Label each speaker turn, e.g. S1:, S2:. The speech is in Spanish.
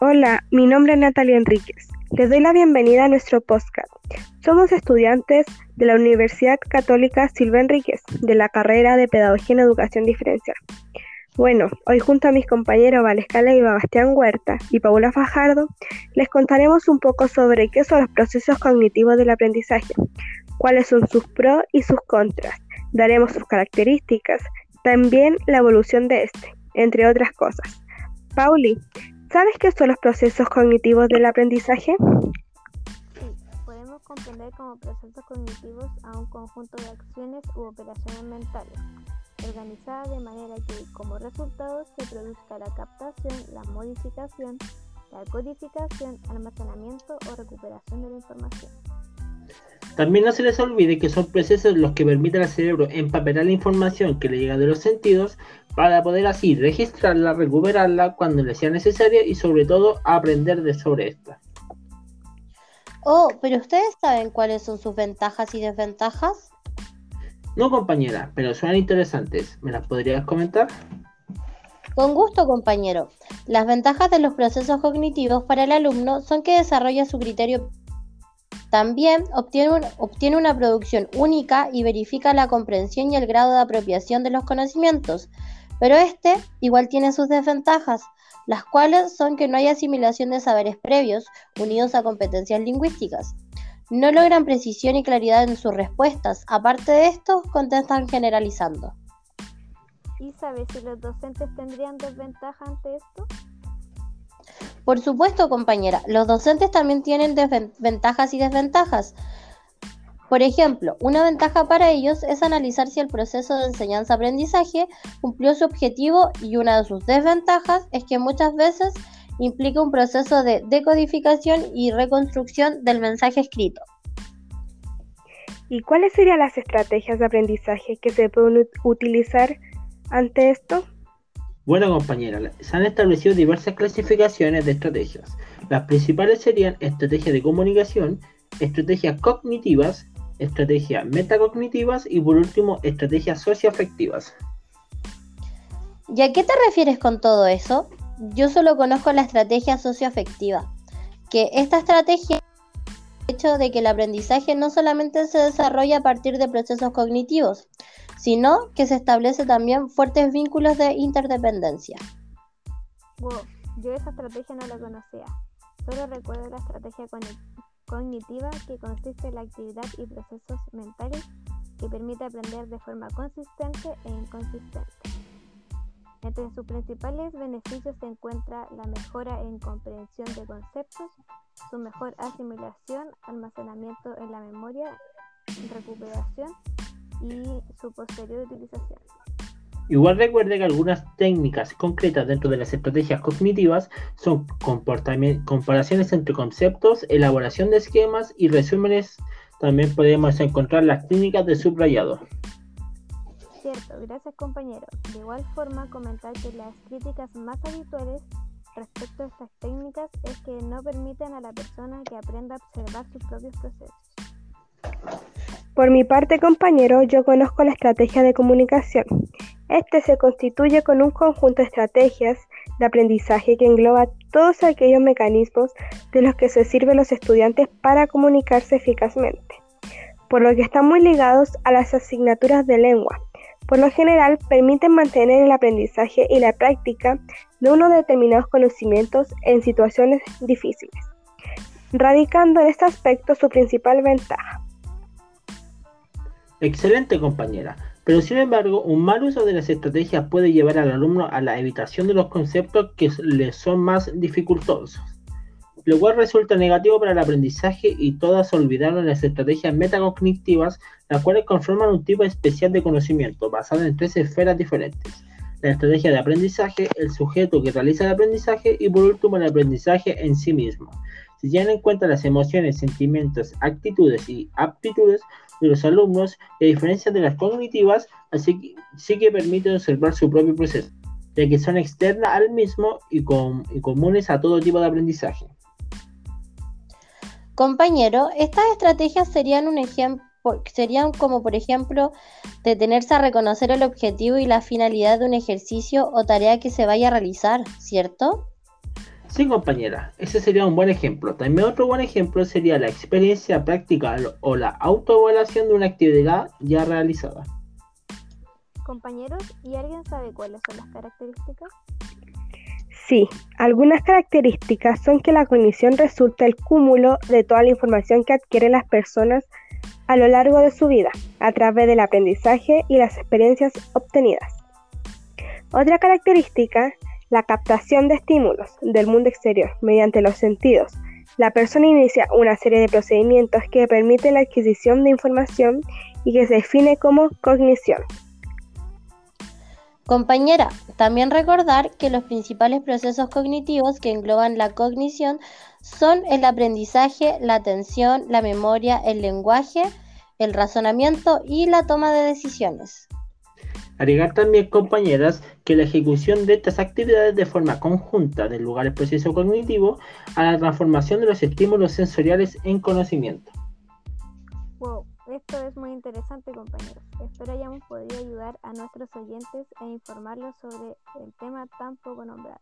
S1: Hola, mi nombre es Natalia Enríquez. Les doy la bienvenida a nuestro podcast. Somos estudiantes de la Universidad Católica Silva Enríquez, de la carrera de Pedagogía en Educación Diferencial. Bueno, hoy junto a mis compañeros Valescala y Bastián Huerta y Paula Fajardo, les contaremos un poco sobre qué son los procesos cognitivos del aprendizaje, cuáles son sus pros y sus contras, daremos sus características, también la evolución de este, entre otras cosas. Pauli, ¿sabes qué son los procesos cognitivos del aprendizaje?
S2: Sí, podemos comprender como procesos cognitivos a un conjunto de acciones u operaciones mentales organizada de manera que como resultado se produzca la captación, la modificación, la codificación, almacenamiento o recuperación de la información.
S3: También no se les olvide que son procesos los que permiten al cerebro empapelar la información que le llega de los sentidos para poder así registrarla, recuperarla cuando le sea necesaria y sobre todo aprender de sobre esta.
S4: Oh, pero ustedes saben cuáles son sus ventajas y desventajas?
S3: No, compañera, pero suenan interesantes. ¿Me las podrías comentar?
S4: Con gusto, compañero. Las ventajas de los procesos cognitivos para el alumno son que desarrolla su criterio. También obtiene, obtiene una producción única y verifica la comprensión y el grado de apropiación de los conocimientos. Pero este igual tiene sus desventajas, las cuales son que no hay asimilación de saberes previos unidos a competencias lingüísticas. No logran precisión y claridad en sus respuestas. Aparte de esto, contestan generalizando.
S2: ¿Y sabes si los docentes tendrían desventaja ante esto?
S4: Por supuesto, compañera, los docentes también tienen ventajas y desventajas. Por ejemplo, una ventaja para ellos es analizar si el proceso de enseñanza-aprendizaje cumplió su objetivo y una de sus desventajas es que muchas veces implica un proceso de decodificación y reconstrucción del mensaje escrito.
S1: ¿Y cuáles serían las estrategias de aprendizaje que se pueden utilizar ante esto?
S3: Bueno, compañera, se han establecido diversas clasificaciones de estrategias. Las principales serían estrategias de comunicación, estrategias cognitivas, estrategias metacognitivas y por último estrategias socioafectivas.
S4: ¿Y a qué te refieres con todo eso? yo solo conozco la estrategia socioafectiva, que esta estrategia el hecho de que el aprendizaje no solamente se desarrolla a partir de procesos cognitivos, sino que se establece también fuertes vínculos de interdependencia.
S2: Wow, yo esa estrategia no la conocía. Solo recuerdo la estrategia cognitiva que consiste en la actividad y procesos mentales que permite aprender de forma consistente e inconsistente. Entre sus principales beneficios se encuentra la mejora en comprensión de conceptos, su mejor asimilación, almacenamiento en la memoria, recuperación y su posterior utilización.
S3: Igual recuerde que algunas técnicas concretas dentro de las estrategias cognitivas son comparaciones entre conceptos, elaboración de esquemas y resúmenes. También podemos encontrar las técnicas de subrayado.
S2: Cierto, gracias compañero. De igual forma, comentar que las críticas más habituales respecto a estas técnicas es que no permiten a la persona que aprenda a observar sus propios procesos.
S1: Por mi parte, compañero, yo conozco la estrategia de comunicación. Este se constituye con un conjunto de estrategias de aprendizaje que engloba todos aquellos mecanismos de los que se sirven los estudiantes para comunicarse eficazmente, por lo que están muy ligados a las asignaturas de lengua, por lo general permiten mantener el aprendizaje y la práctica de unos determinados conocimientos en situaciones difíciles, radicando en este aspecto su principal ventaja.
S3: Excelente compañera, pero sin embargo un mal uso de las estrategias puede llevar al alumno a la evitación de los conceptos que le son más dificultosos lo cual resulta negativo para el aprendizaje y todas olvidaron las estrategias metacognitivas, las cuales conforman un tipo especial de conocimiento basado en tres esferas diferentes. La estrategia de aprendizaje, el sujeto que realiza el aprendizaje y por último el aprendizaje en sí mismo. Si llevan en cuenta las emociones, sentimientos, actitudes y aptitudes de los alumnos y a diferencia de las cognitivas, así que, sí que permiten observar su propio proceso, ya que son externas al mismo y comunes a todo tipo de aprendizaje.
S4: Compañero, estas estrategias serían un ejemplo serían como por ejemplo detenerse a reconocer el objetivo y la finalidad de un ejercicio o tarea que se vaya a realizar, ¿cierto?
S3: Sí, compañera, ese sería un buen ejemplo. También otro buen ejemplo sería la experiencia práctica o la autoevaluación de una actividad ya realizada.
S2: Compañeros, ¿y alguien sabe cuáles son las características?
S1: Sí, algunas características son que la cognición resulta el cúmulo de toda la información que adquieren las personas a lo largo de su vida, a través del aprendizaje y las experiencias obtenidas. Otra característica la captación de estímulos del mundo exterior mediante los sentidos. La persona inicia una serie de procedimientos que permiten la adquisición de información y que se define como cognición.
S4: Compañera, también recordar que los principales procesos cognitivos que engloban la cognición son el aprendizaje, la atención, la memoria, el lenguaje, el razonamiento y la toma de decisiones.
S3: Agregar también, compañeras, que la ejecución de estas actividades de forma conjunta del lugar el proceso cognitivo a la transformación de los estímulos sensoriales en conocimiento.
S2: Wow, esto es muy interesante, compañeros. Espero hayamos podido ayudar a nuestros oyentes e informarlos sobre el tema tan poco nombrado.